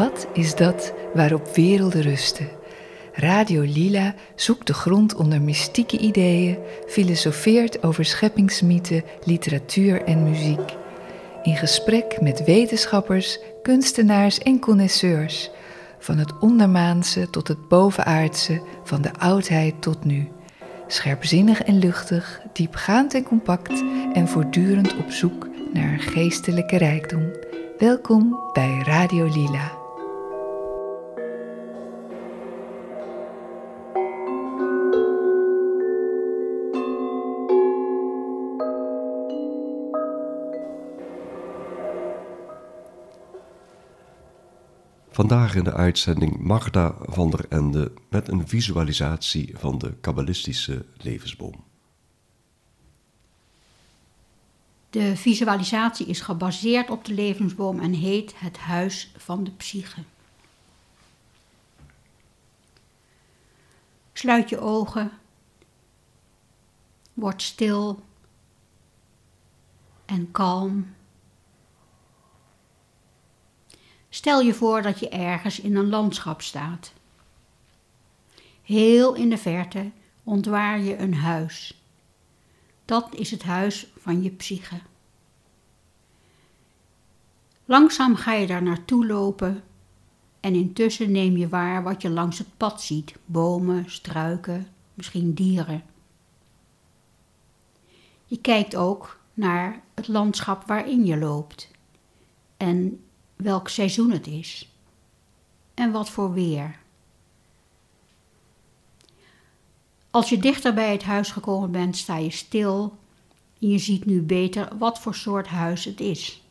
Wat is dat waarop werelden rusten? Radio Lila zoekt de grond onder mystieke ideeën, filosofeert over scheppingsmythen, literatuur en muziek. In gesprek met wetenschappers, kunstenaars en connoisseurs. Van het ondermaanse tot het bovenaardse, van de oudheid tot nu. Scherpzinnig en luchtig, diepgaand en compact en voortdurend op zoek naar geestelijke rijkdom. Welkom bij Radio Lila. Vandaag in de uitzending Magda van der Ende met een visualisatie van de kabbalistische levensboom. De visualisatie is gebaseerd op de levensboom en heet Het Huis van de Psyche. Sluit je ogen, word stil en kalm. Stel je voor dat je ergens in een landschap staat. Heel in de verte ontwaar je een huis. Dat is het huis van je psyche. Langzaam ga je daar naartoe lopen en intussen neem je waar wat je langs het pad ziet: bomen, struiken, misschien dieren. Je kijkt ook naar het landschap waarin je loopt en welk seizoen het is en wat voor weer. Als je dichter bij het huis gekomen bent, sta je stil en je ziet nu beter wat voor soort huis het is.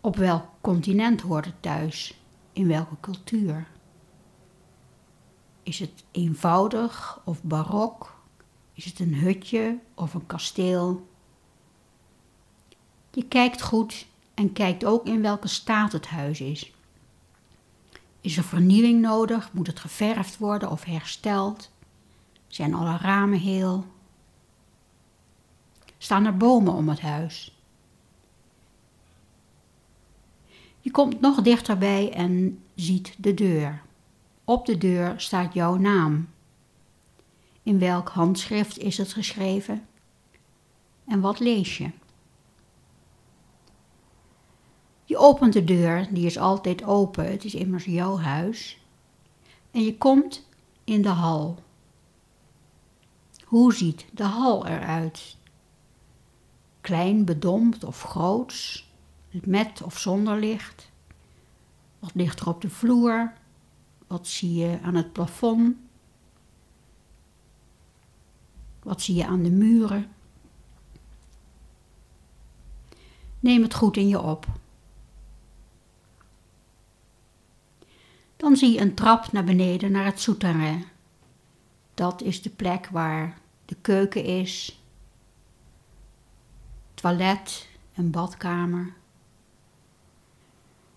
Op welk continent hoort het thuis? In welke cultuur? Is het eenvoudig of barok? Is het een hutje of een kasteel? Je kijkt goed en kijkt ook in welke staat het huis is. Is er vernieuwing nodig? Moet het geverfd worden of hersteld? Zijn alle ramen heel? Staan er bomen om het huis? Je komt nog dichterbij en ziet de deur. Op de deur staat jouw naam. In welk handschrift is het geschreven? En wat lees je? Je opent de deur, die is altijd open, het is immers jouw huis. En je komt in de hal. Hoe ziet de hal eruit? Klein, bedompt of groots, met of zonder licht? Wat ligt er op de vloer? Wat zie je aan het plafond? Wat zie je aan de muren? Neem het goed in je op. Dan zie je een trap naar beneden naar het souterrain. Dat is de plek waar de keuken is, toilet en badkamer.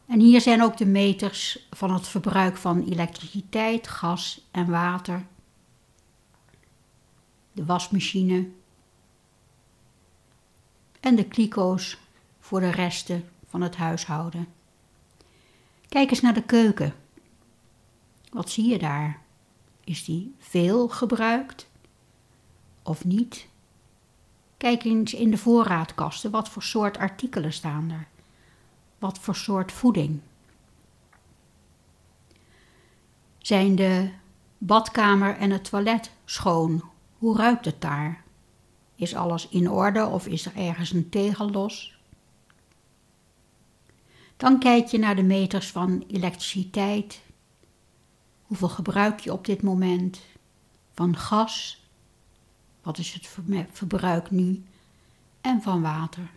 En hier zijn ook de meters van het verbruik van elektriciteit, gas en water. De wasmachine. En de kliko's voor de resten van het huishouden. Kijk eens naar de keuken. Wat zie je daar? Is die veel gebruikt of niet? Kijk eens in de voorraadkasten, wat voor soort artikelen staan er? Wat voor soort voeding? Zijn de badkamer en het toilet schoon? Hoe ruikt het daar? Is alles in orde of is er ergens een tegel los? Dan kijk je naar de meters van elektriciteit, Hoeveel gebruik je op dit moment van gas? Wat is het verbruik nu? En van water.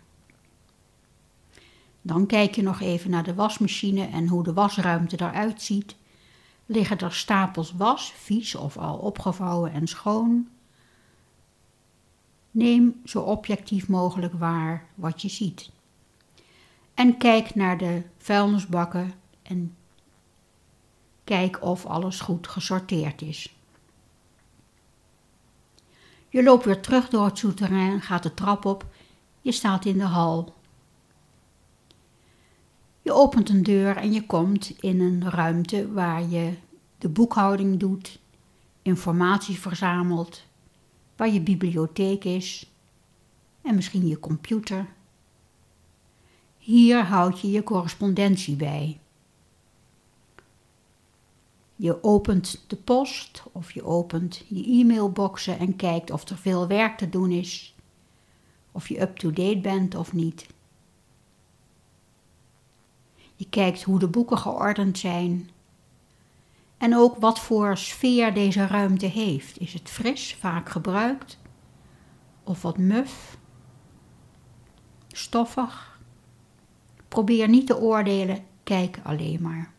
Dan kijk je nog even naar de wasmachine en hoe de wasruimte eruit ziet. Liggen er stapels was, vies of al opgevouwen en schoon? Neem zo objectief mogelijk waar wat je ziet. En kijk naar de vuilnisbakken en Kijk of alles goed gesorteerd is. Je loopt weer terug door het souterrain, gaat de trap op, je staat in de hal. Je opent een deur en je komt in een ruimte waar je de boekhouding doet, informatie verzamelt, waar je bibliotheek is en misschien je computer. Hier houd je je correspondentie bij. Je opent de post of je opent je e-mailboxen en kijkt of er veel werk te doen is, of je up-to-date bent of niet. Je kijkt hoe de boeken geordend zijn en ook wat voor sfeer deze ruimte heeft. Is het fris, vaak gebruikt, of wat muf, stoffig? Probeer niet te oordelen, kijk alleen maar.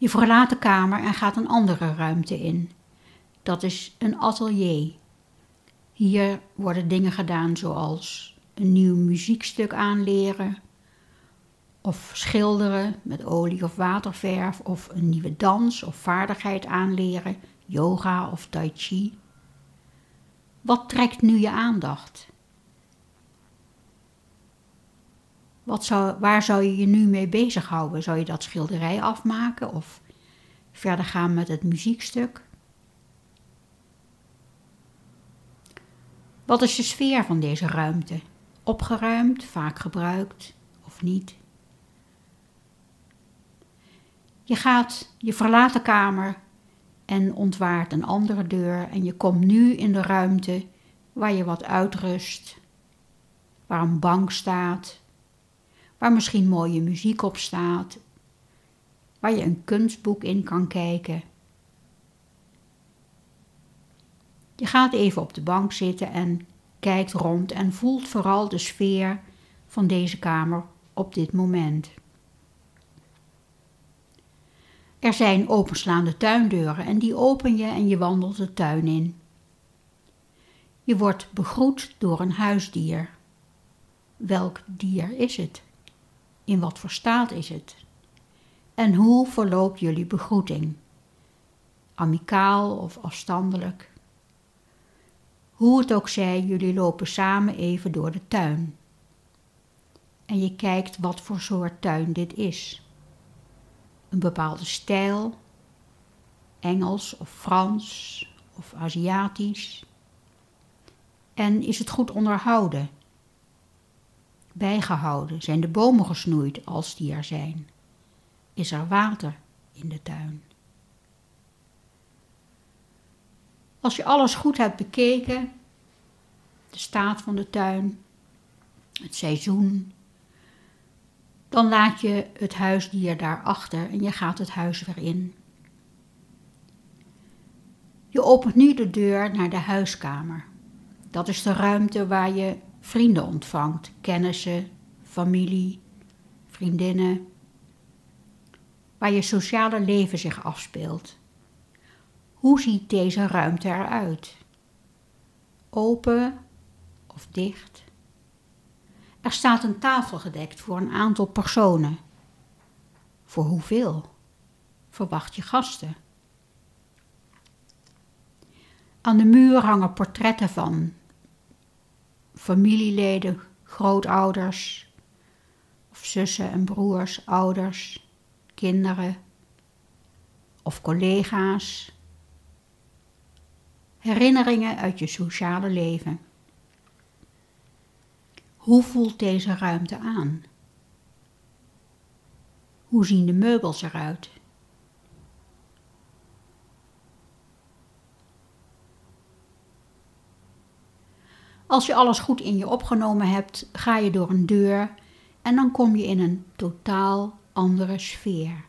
Je verlaat de kamer en gaat een andere ruimte in. Dat is een atelier. Hier worden dingen gedaan zoals een nieuw muziekstuk aanleren, of schilderen met olie of waterverf, of een nieuwe dans of vaardigheid aanleren, yoga of tai chi. Wat trekt nu je aandacht? Wat zou, waar zou je je nu mee bezighouden? Zou je dat schilderij afmaken of verder gaan met het muziekstuk? Wat is de sfeer van deze ruimte? Opgeruimd, vaak gebruikt of niet? Je gaat, je verlaat de kamer en ontwaart een andere deur en je komt nu in de ruimte waar je wat uitrust, waar een bank staat, waar misschien mooie muziek op staat, waar je een kunstboek in kan kijken. Je gaat even op de bank zitten en kijkt rond en voelt vooral de sfeer van deze kamer op dit moment. Er zijn openslaande tuindeuren en die open je en je wandelt de tuin in. Je wordt begroet door een huisdier. Welk dier is het? In wat voor staat is het? En hoe verloopt jullie begroeting? Amicaal of afstandelijk? Hoe het ook zij, jullie lopen samen even door de tuin. En je kijkt wat voor soort tuin dit is een bepaalde stijl, Engels of Frans of Aziatisch? En is het goed onderhouden? Bijgehouden? Zijn de bomen gesnoeid als die er zijn? Is er water in de tuin? Als je alles goed hebt bekeken, de staat van de tuin, het seizoen, dan laat je het huisdier daar achter en je gaat het huis weer in. Je opent nu de deur naar de huiskamer. Dat is de ruimte waar je vrienden ontvangt, kennissen, familie, vriendinnen, waar je sociale leven zich afspeelt. Hoe ziet deze ruimte eruit? Open of dicht? Er staat een tafel gedekt voor een aantal personen. Voor hoeveel? Verwacht je gasten? Aan de muur hangen portretten van familieleden, grootouders of zussen en broers, ouders, kinderen of collega's. Herinneringen uit je sociale leven. Hoe voelt deze ruimte aan? Hoe zien de meubels eruit? Als je alles goed in je opgenomen hebt, ga je door een deur en dan kom je in een totaal andere sfeer.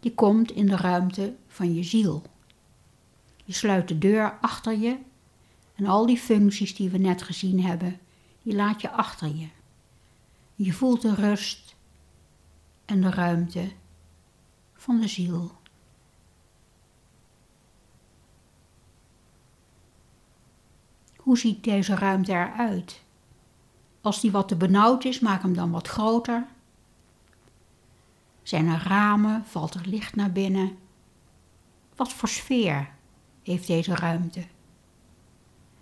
Je komt in de ruimte van je ziel. Je sluit de deur achter je en al die functies die we net gezien hebben, je laat je achter je. Je voelt de rust en de ruimte van de ziel. Hoe ziet deze ruimte eruit? Als die wat te benauwd is, maak hem dan wat groter. Zijn er ramen? Valt er licht naar binnen? Wat voor sfeer heeft deze ruimte?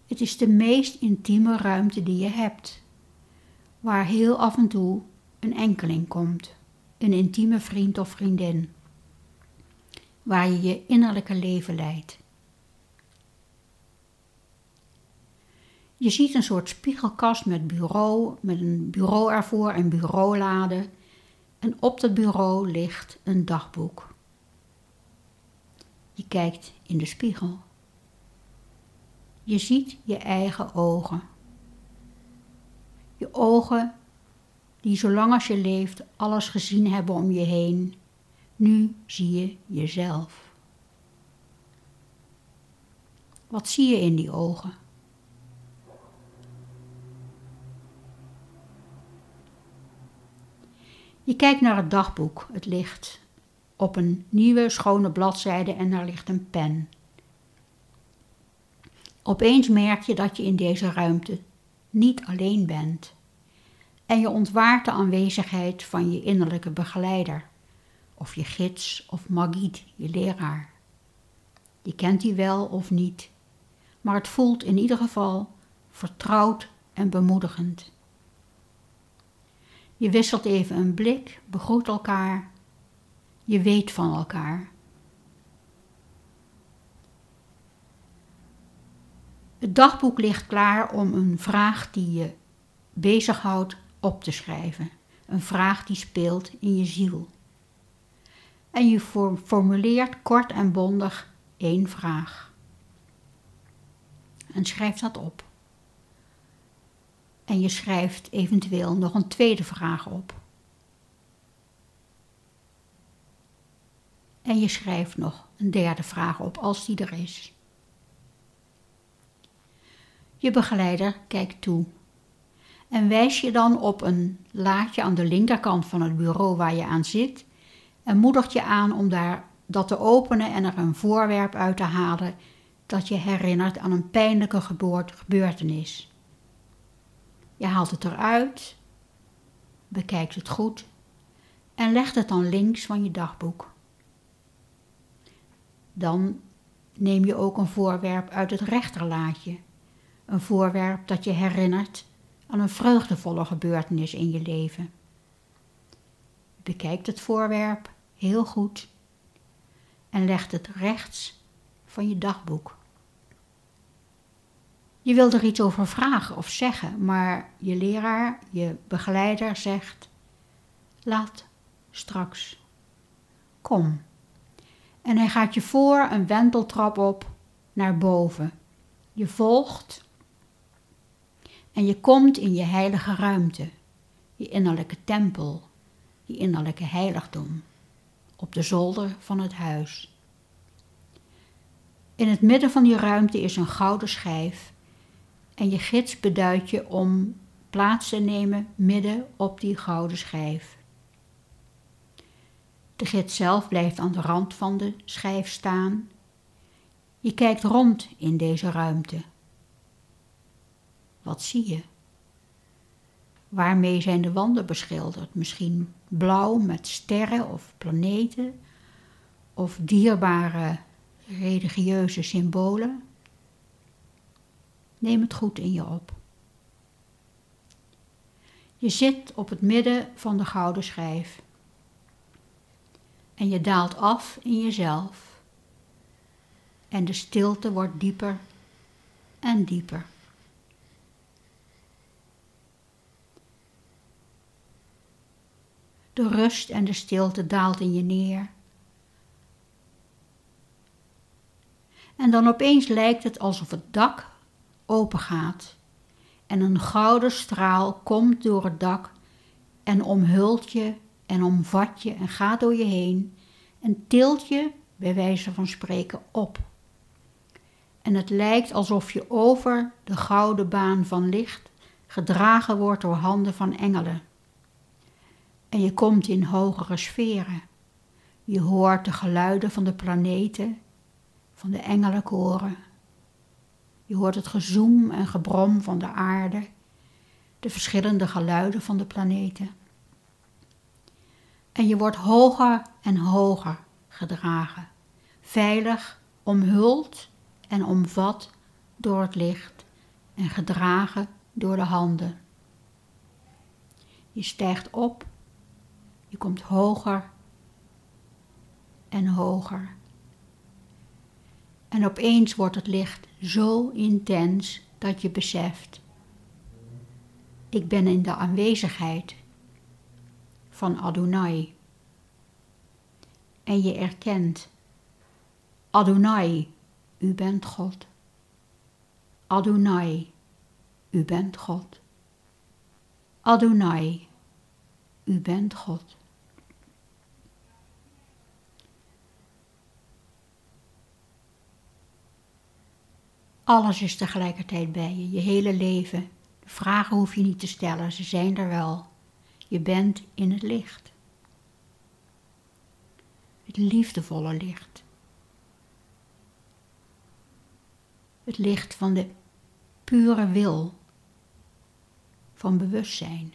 Het is de meest intieme ruimte die je hebt, waar heel af en toe een enkeling komt, een intieme vriend of vriendin, waar je je innerlijke leven leidt. Je ziet een soort spiegelkast met bureau, met een bureau ervoor en bureaulade. En op dat bureau ligt een dagboek. Je kijkt in de spiegel. Je ziet je eigen ogen. Je ogen die zolang als je leeft alles gezien hebben om je heen. Nu zie je jezelf. Wat zie je in die ogen? Je kijkt naar het dagboek, het ligt op een nieuwe schone bladzijde en daar ligt een pen. Opeens merk je dat je in deze ruimte niet alleen bent. En je ontwaart de aanwezigheid van je innerlijke begeleider, of je gids of magiet, je leraar. Je kent die wel of niet, maar het voelt in ieder geval vertrouwd en bemoedigend. Je wisselt even een blik, begroet elkaar. Je weet van elkaar. Het dagboek ligt klaar om een vraag die je bezighoudt op te schrijven. Een vraag die speelt in je ziel. En je formuleert kort en bondig één vraag. En schrijf dat op. En je schrijft eventueel nog een tweede vraag op. En je schrijft nog een derde vraag op als die er is. Je begeleider kijkt toe en wijst je dan op een laadje aan de linkerkant van het bureau waar je aan zit en moedigt je aan om daar dat te openen en er een voorwerp uit te halen dat je herinnert aan een pijnlijke gebeurtenis. Je haalt het eruit, bekijkt het goed en legt het dan links van je dagboek. Dan neem je ook een voorwerp uit het rechterlaadje, een voorwerp dat je herinnert aan een vreugdevolle gebeurtenis in je leven. Bekijkt het voorwerp heel goed en legt het rechts van je dagboek. Je wilt er iets over vragen of zeggen, maar je leraar, je begeleider zegt: Laat straks. Kom. En hij gaat je voor een wenteltrap op naar boven. Je volgt en je komt in je heilige ruimte, je innerlijke tempel, je innerlijke heiligdom, op de zolder van het huis. In het midden van die ruimte is een gouden schijf en je gids beduidt je om plaats te nemen midden op die gouden schijf. De gids zelf blijft aan de rand van de schijf staan. Je kijkt rond in deze ruimte. Wat zie je? Waarmee zijn de wanden beschilderd? Misschien blauw met sterren of planeten of dierbare religieuze symbolen? Neem het goed in je op. Je zit op het midden van de gouden schijf. En je daalt af in jezelf. En de stilte wordt dieper en dieper. De rust en de stilte daalt in je neer. En dan opeens lijkt het alsof het dak opengaat en een gouden straal komt door het dak en omhult je en omvat je en gaat door je heen en tilt je, bij wijze van spreken, op. En het lijkt alsof je over de gouden baan van licht gedragen wordt door handen van engelen. En je komt in hogere sferen. Je hoort de geluiden van de planeten, van de engelenkoren je hoort het gezoem en gebrom van de aarde, de verschillende geluiden van de planeten. En je wordt hoger en hoger gedragen, veilig omhuld en omvat door het licht en gedragen door de handen. Je stijgt op Je komt hoger en hoger. En opeens wordt het licht zo intens dat je beseft, ik ben in de aanwezigheid van Adonai. En je erkent, Adonai, u bent God. Adonai, u bent God. Adonai, u bent God. Alles is tegelijkertijd bij je, je hele leven. De vragen hoef je niet te stellen, ze zijn er wel. Je bent in het licht. Het liefdevolle licht. Het licht van de pure wil van bewustzijn.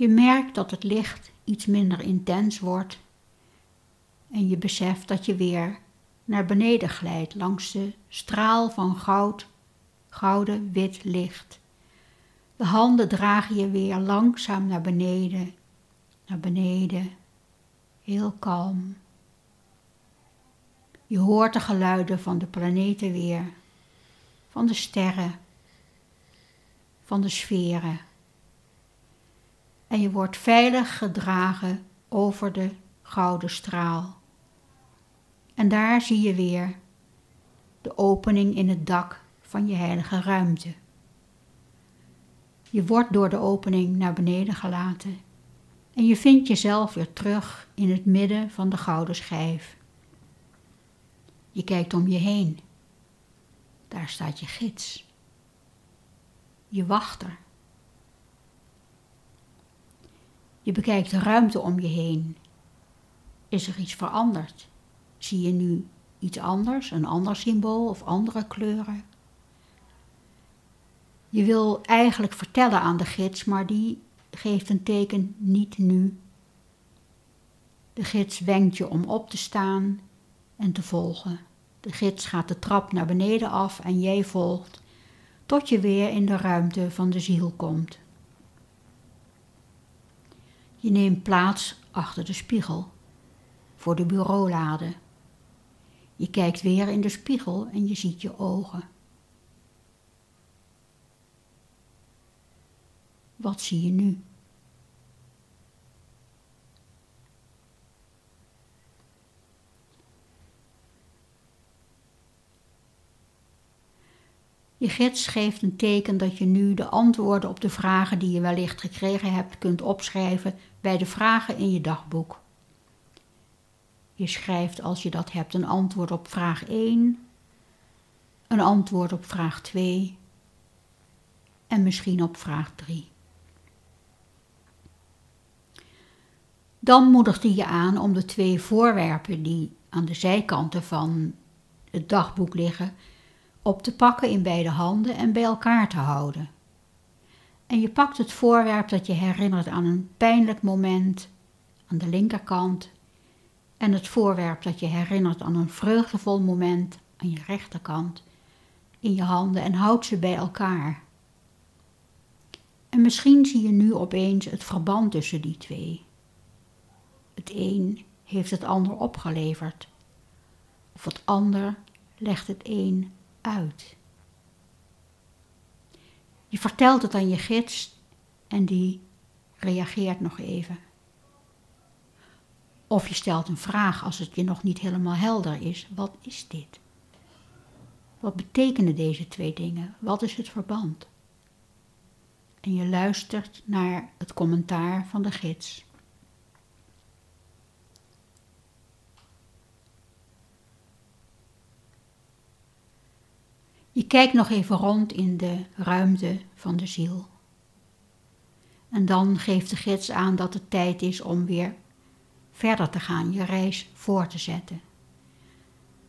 Je merkt dat het licht iets minder intens wordt en je beseft dat je weer naar beneden glijdt langs de straal van goud, gouden wit licht. De handen dragen je weer langzaam naar beneden, naar beneden, heel kalm. Je hoort de geluiden van de planeten weer, van de sterren, van de sferen. En je wordt veilig gedragen over de gouden straal. En daar zie je weer de opening in het dak van je heilige ruimte. Je wordt door de opening naar beneden gelaten en je vindt jezelf weer terug in het midden van de gouden schijf. Je kijkt om je heen. Daar staat je gids. Je wachter. Je bekijkt de ruimte om je heen. Is er iets veranderd? Zie je nu iets anders, een ander symbool of andere kleuren? Je wil eigenlijk vertellen aan de gids, maar die geeft een teken niet nu. De gids wenkt je om op te staan en te volgen. De gids gaat de trap naar beneden af en jij volgt, tot je weer in de ruimte van de ziel komt. Je neemt plaats achter de spiegel, voor de bureaulade. Je kijkt weer in de spiegel en je ziet je ogen. Wat zie je nu? Je gids geeft een teken dat je nu de antwoorden op de vragen die je wellicht gekregen hebt kunt opschrijven bij de vragen in je dagboek. Je schrijft als je dat hebt een antwoord op vraag 1, een antwoord op vraag 2 en misschien op vraag 3. Dan moedigt hij je aan om de twee voorwerpen die aan de zijkanten van het dagboek liggen op te pakken in beide handen en bij elkaar te houden. En je pakt het voorwerp dat je herinnert aan een pijnlijk moment aan de linkerkant en het voorwerp dat je herinnert aan een vreugdevol moment aan je rechterkant in je handen en houdt ze bij elkaar. En misschien zie je nu opeens het verband tussen die twee. Het een heeft het ander opgeleverd, of het ander legt het een uit. Je vertelt het aan je gids en die reageert nog even. Of je stelt een vraag als het je nog niet helemaal helder is. Wat is dit? Wat betekenen deze twee dingen? Wat is het verband? En je luistert naar het commentaar van de gids. Je kijkt nog even rond in de ruimte van de ziel. En dan geeft de gids aan dat het tijd is om weer verder te gaan, je reis voor te zetten.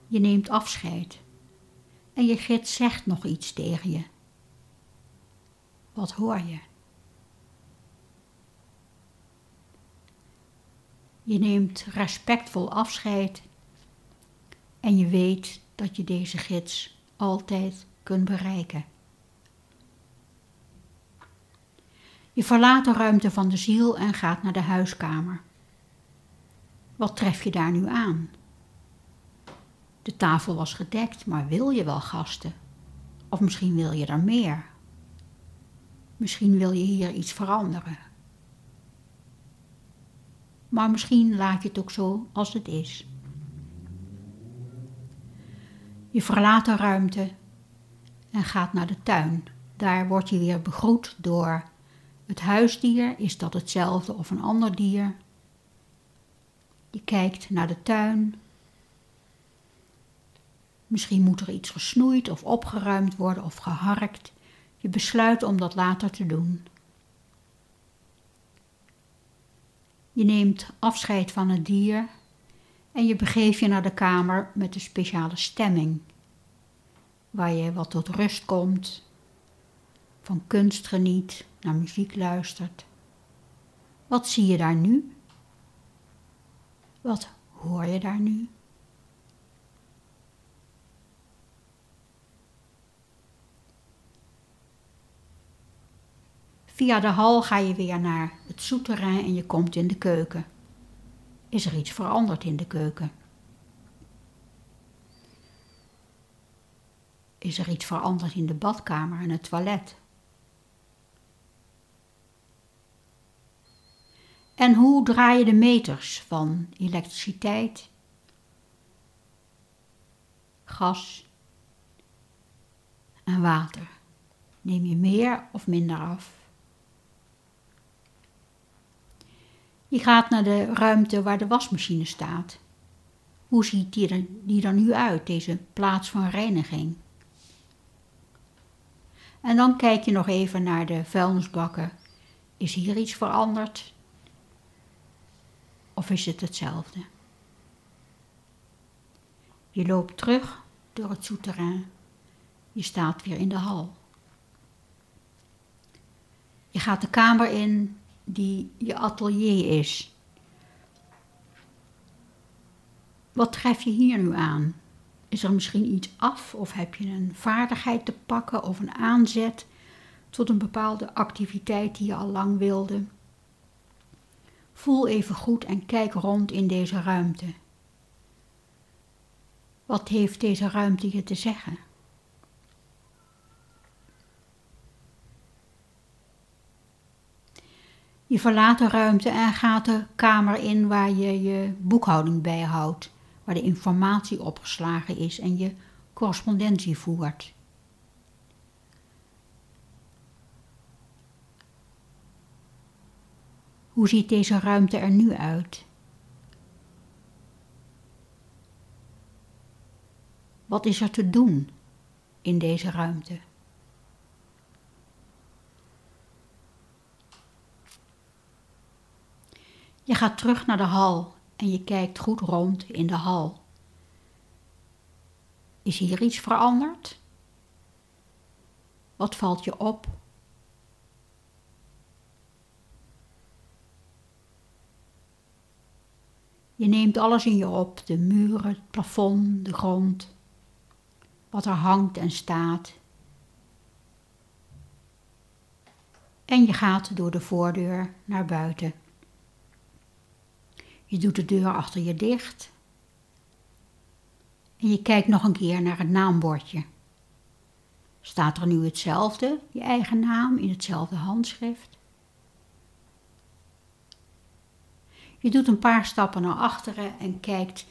Je neemt afscheid en je gids zegt nog iets tegen je. Wat hoor je? Je neemt respectvol afscheid en je weet dat je deze gids altijd kunt bereiken. Je verlaat de ruimte van de ziel en gaat naar de huiskamer. Wat tref je daar nu aan? De tafel was gedekt, maar wil je wel gasten? Of misschien wil je er meer? Misschien wil je hier iets veranderen. Maar misschien laat je het ook zo als het is. Je verlaat de ruimte en gaat naar de tuin. Daar word je weer begroet door het huisdier. Is dat hetzelfde of een ander dier? Je kijkt naar de tuin. Misschien moet er iets gesnoeid of opgeruimd worden of geharkt. Je besluit om dat later te doen. Je neemt afscheid van het dier en je begeeft je naar de kamer met een speciale stemming, waar je wat tot rust komt, van kunst geniet, naar muziek luistert. Wat zie je daar nu? Wat hoor je daar nu? Via de hal ga je weer naar het souterrain en je komt in de keuken. Is er iets veranderd in de keuken? Is er iets veranderd in de badkamer en het toilet? En hoe draai je de meters van elektriciteit, gas en water? Neem je meer of minder af? Je gaat naar de ruimte waar de wasmachine staat. Hoe ziet die er, die er nu uit, deze plaats van reiniging? En dan kijk je nog even naar de vuilnisbakken. Is hier iets veranderd? Of is het hetzelfde? Je loopt terug door het souterrain. Je staat weer in de hal. Je gaat de kamer in die je atelier is. Wat tref je hier nu aan? Is er misschien iets af of heb je een vaardigheid te pakken of een aanzet tot een bepaalde activiteit die je al lang wilde? Voel even goed en kijk rond in deze ruimte. Wat heeft deze ruimte je te zeggen? Je verlaat de ruimte en gaat de kamer in waar je je boekhouding bijhoudt, waar de informatie opgeslagen is en je correspondentie voert. Hoe ziet deze ruimte er nu uit? Wat is er te doen in deze ruimte? Je gaat terug naar de hal en je kijkt goed rond in de hal. Is hier iets veranderd? Wat valt je op? Je neemt alles in je op: de muren, het plafond, de grond, wat er hangt en staat. En je gaat door de voordeur naar buiten. Je doet de deur achter je dicht. En je kijkt nog een keer naar het naambordje. Staat er nu hetzelfde, je eigen naam, in hetzelfde handschrift? Je doet een paar stappen naar achteren en kijkt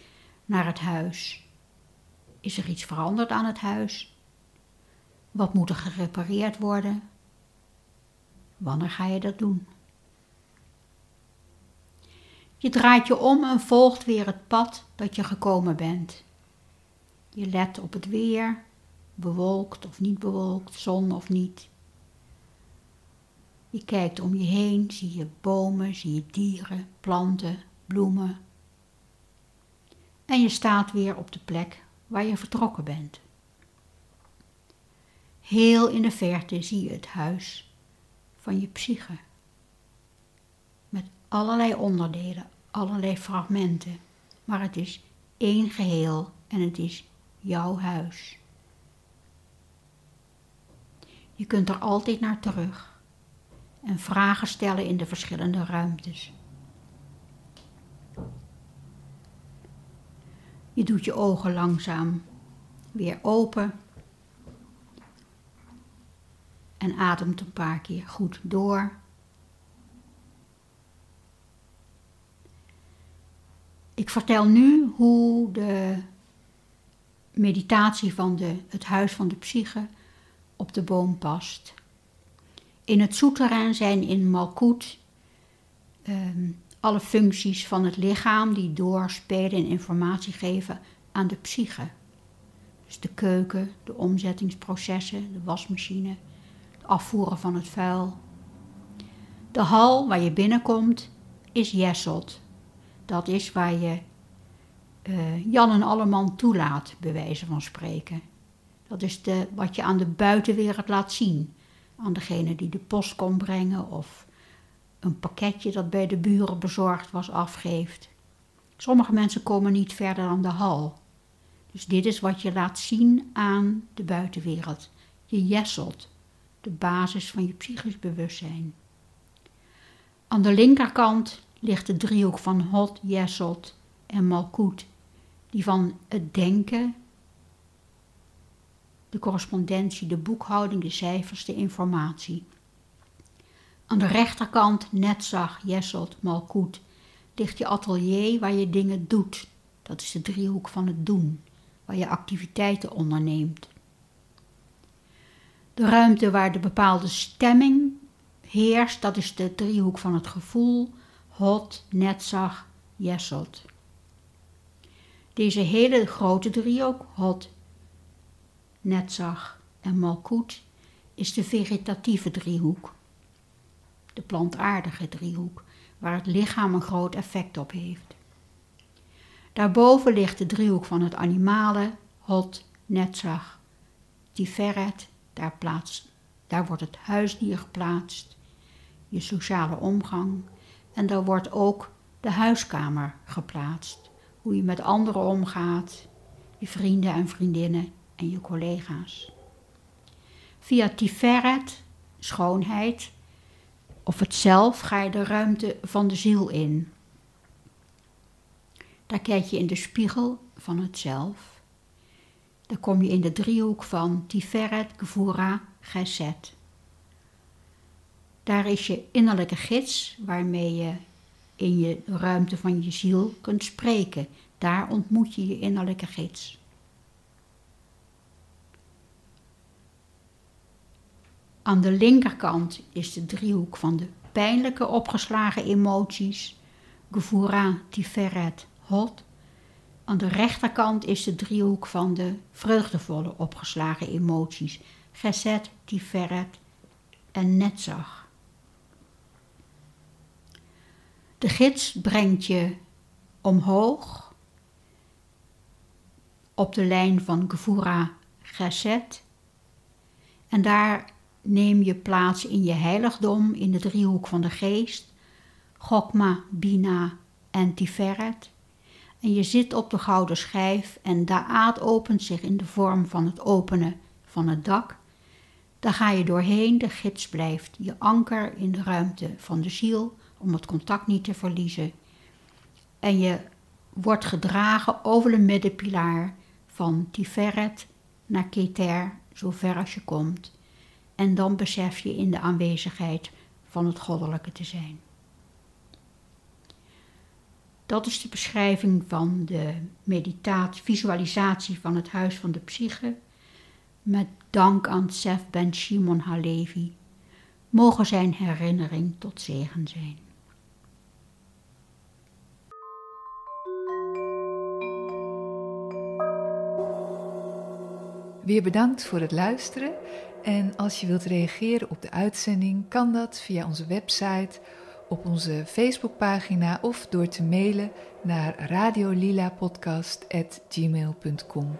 naar het huis. Is er iets veranderd aan het huis? Wat moet er gerepareerd worden? Wanneer ga je dat doen? Je draait je om en volgt weer het pad dat je gekomen bent. Je let op het weer, bewolkt of niet bewolkt, zon of niet. Je kijkt om je heen, zie je bomen, zie je dieren, planten, bloemen. En je staat weer op de plek waar je vertrokken bent. Heel in de verte zie je het huis van je psyche allerlei onderdelen, allerlei fragmenten, maar het is één geheel en het is jouw huis. Je kunt er altijd naar terug en vragen stellen in de verschillende ruimtes. Je doet je ogen langzaam weer open en ademt een paar keer goed door. Ik vertel nu hoe de meditatie van de, het huis van de psyche op de boom past. In het souterrain zijn in Malkut ehm, alle functies van het lichaam die doorspelen en informatie geven aan de psyche. Dus de keuken, de omzettingsprocessen, de wasmachine, het afvoeren van het vuil. De hal waar je binnenkomt is Jesselt. Dat is waar je uh, Jan en Alleman toelaat, bij wijze van spreken. Dat is de, wat je aan de buitenwereld laat zien. Aan degene die de post komt brengen of een pakketje dat bij de buren bezorgd was afgeeft. Sommige mensen komen niet verder dan de hal. Dus dit is wat je laat zien aan de buitenwereld. Je jesselt, de basis van je psychisch bewustzijn. Aan de linkerkant ligt de driehoek van Hot, Jesselt en Malkut, die van het denken, de correspondentie, de boekhouding, de cijfers, de informatie. Aan de rechterkant Netzach, Jesselt, Malkut ligt je atelier waar je dingen doet. Dat is de driehoek van het doen, waar je activiteiten onderneemt. De ruimte waar de bepaalde stemming heerst, dat is de driehoek van het gevoel, Hot, Netzach, Jesselt. Deze hele grote driehoek, Hot, Netzach en Malkut, is de vegetatieve driehoek de plantaardige driehoek, waar het lichaam een groot effect op heeft. Daarboven ligt de driehoek van het animale, hot, netzag, tiferet, daar, plaats, daar wordt het huisdier geplaatst, je sociale omgang en daar wordt ook de huiskamer geplaatst, hoe je met anderen omgaat, je vrienden en vriendinnen en je collega's. Via tiferet, schoonheid, of het zelf ga je de ruimte van de ziel in. Daar kijk je in de spiegel van het zelf. Daar kom je in de driehoek van Tiferet, Gvura, Geset. Daar is je innerlijke gids waarmee je in je ruimte van je ziel kunt spreken. Daar ontmoet je je innerlijke gids. Aan de linkerkant is de driehoek van de pijnlijke opgeslagen emoties, Gevura, Tiferet, Hot. Aan de rechterkant is de driehoek van de vreugdevolle opgeslagen emoties, Geset, Tiferet en Netzach. De gids brengt je omhoog op de lijn van Gevura, Geset en daar neem je plaats in je heiligdom in de driehoek van de geest, Gokma, Bina en Tiferet. En je zit op de gouden schijf en Daad opent zich in de vorm van het openen van het dak. Daar ga je doorheen, de gids blijft je anker in de ruimte van de ziel om het contact niet te verliezen. En je wordt gedragen over de middenpilaar van Tiferet naar Keter, zover als je komt en dan besef je in de aanwezigheid van het goddelijke te zijn. Dat is de beschrijving van de meditatie, visualisatie van het huis van de psyche, met dank aan Sef ben Shimon Halevi. Mogen zijn herinnering tot zegen zijn. Weer bedankt voor het luisteren. En als je wilt reageren op de uitzending, kan dat via onze website, op onze Facebookpagina of door te mailen naar radiolilapodcast.gmail.com.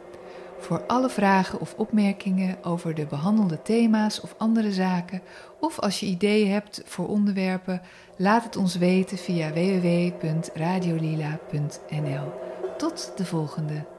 Voor alle vragen of opmerkingen over de behandelde thema's of andere zaken, of als je ideeën hebt voor onderwerpen, laat het ons weten via www.radiolila.nl. Tot de volgende!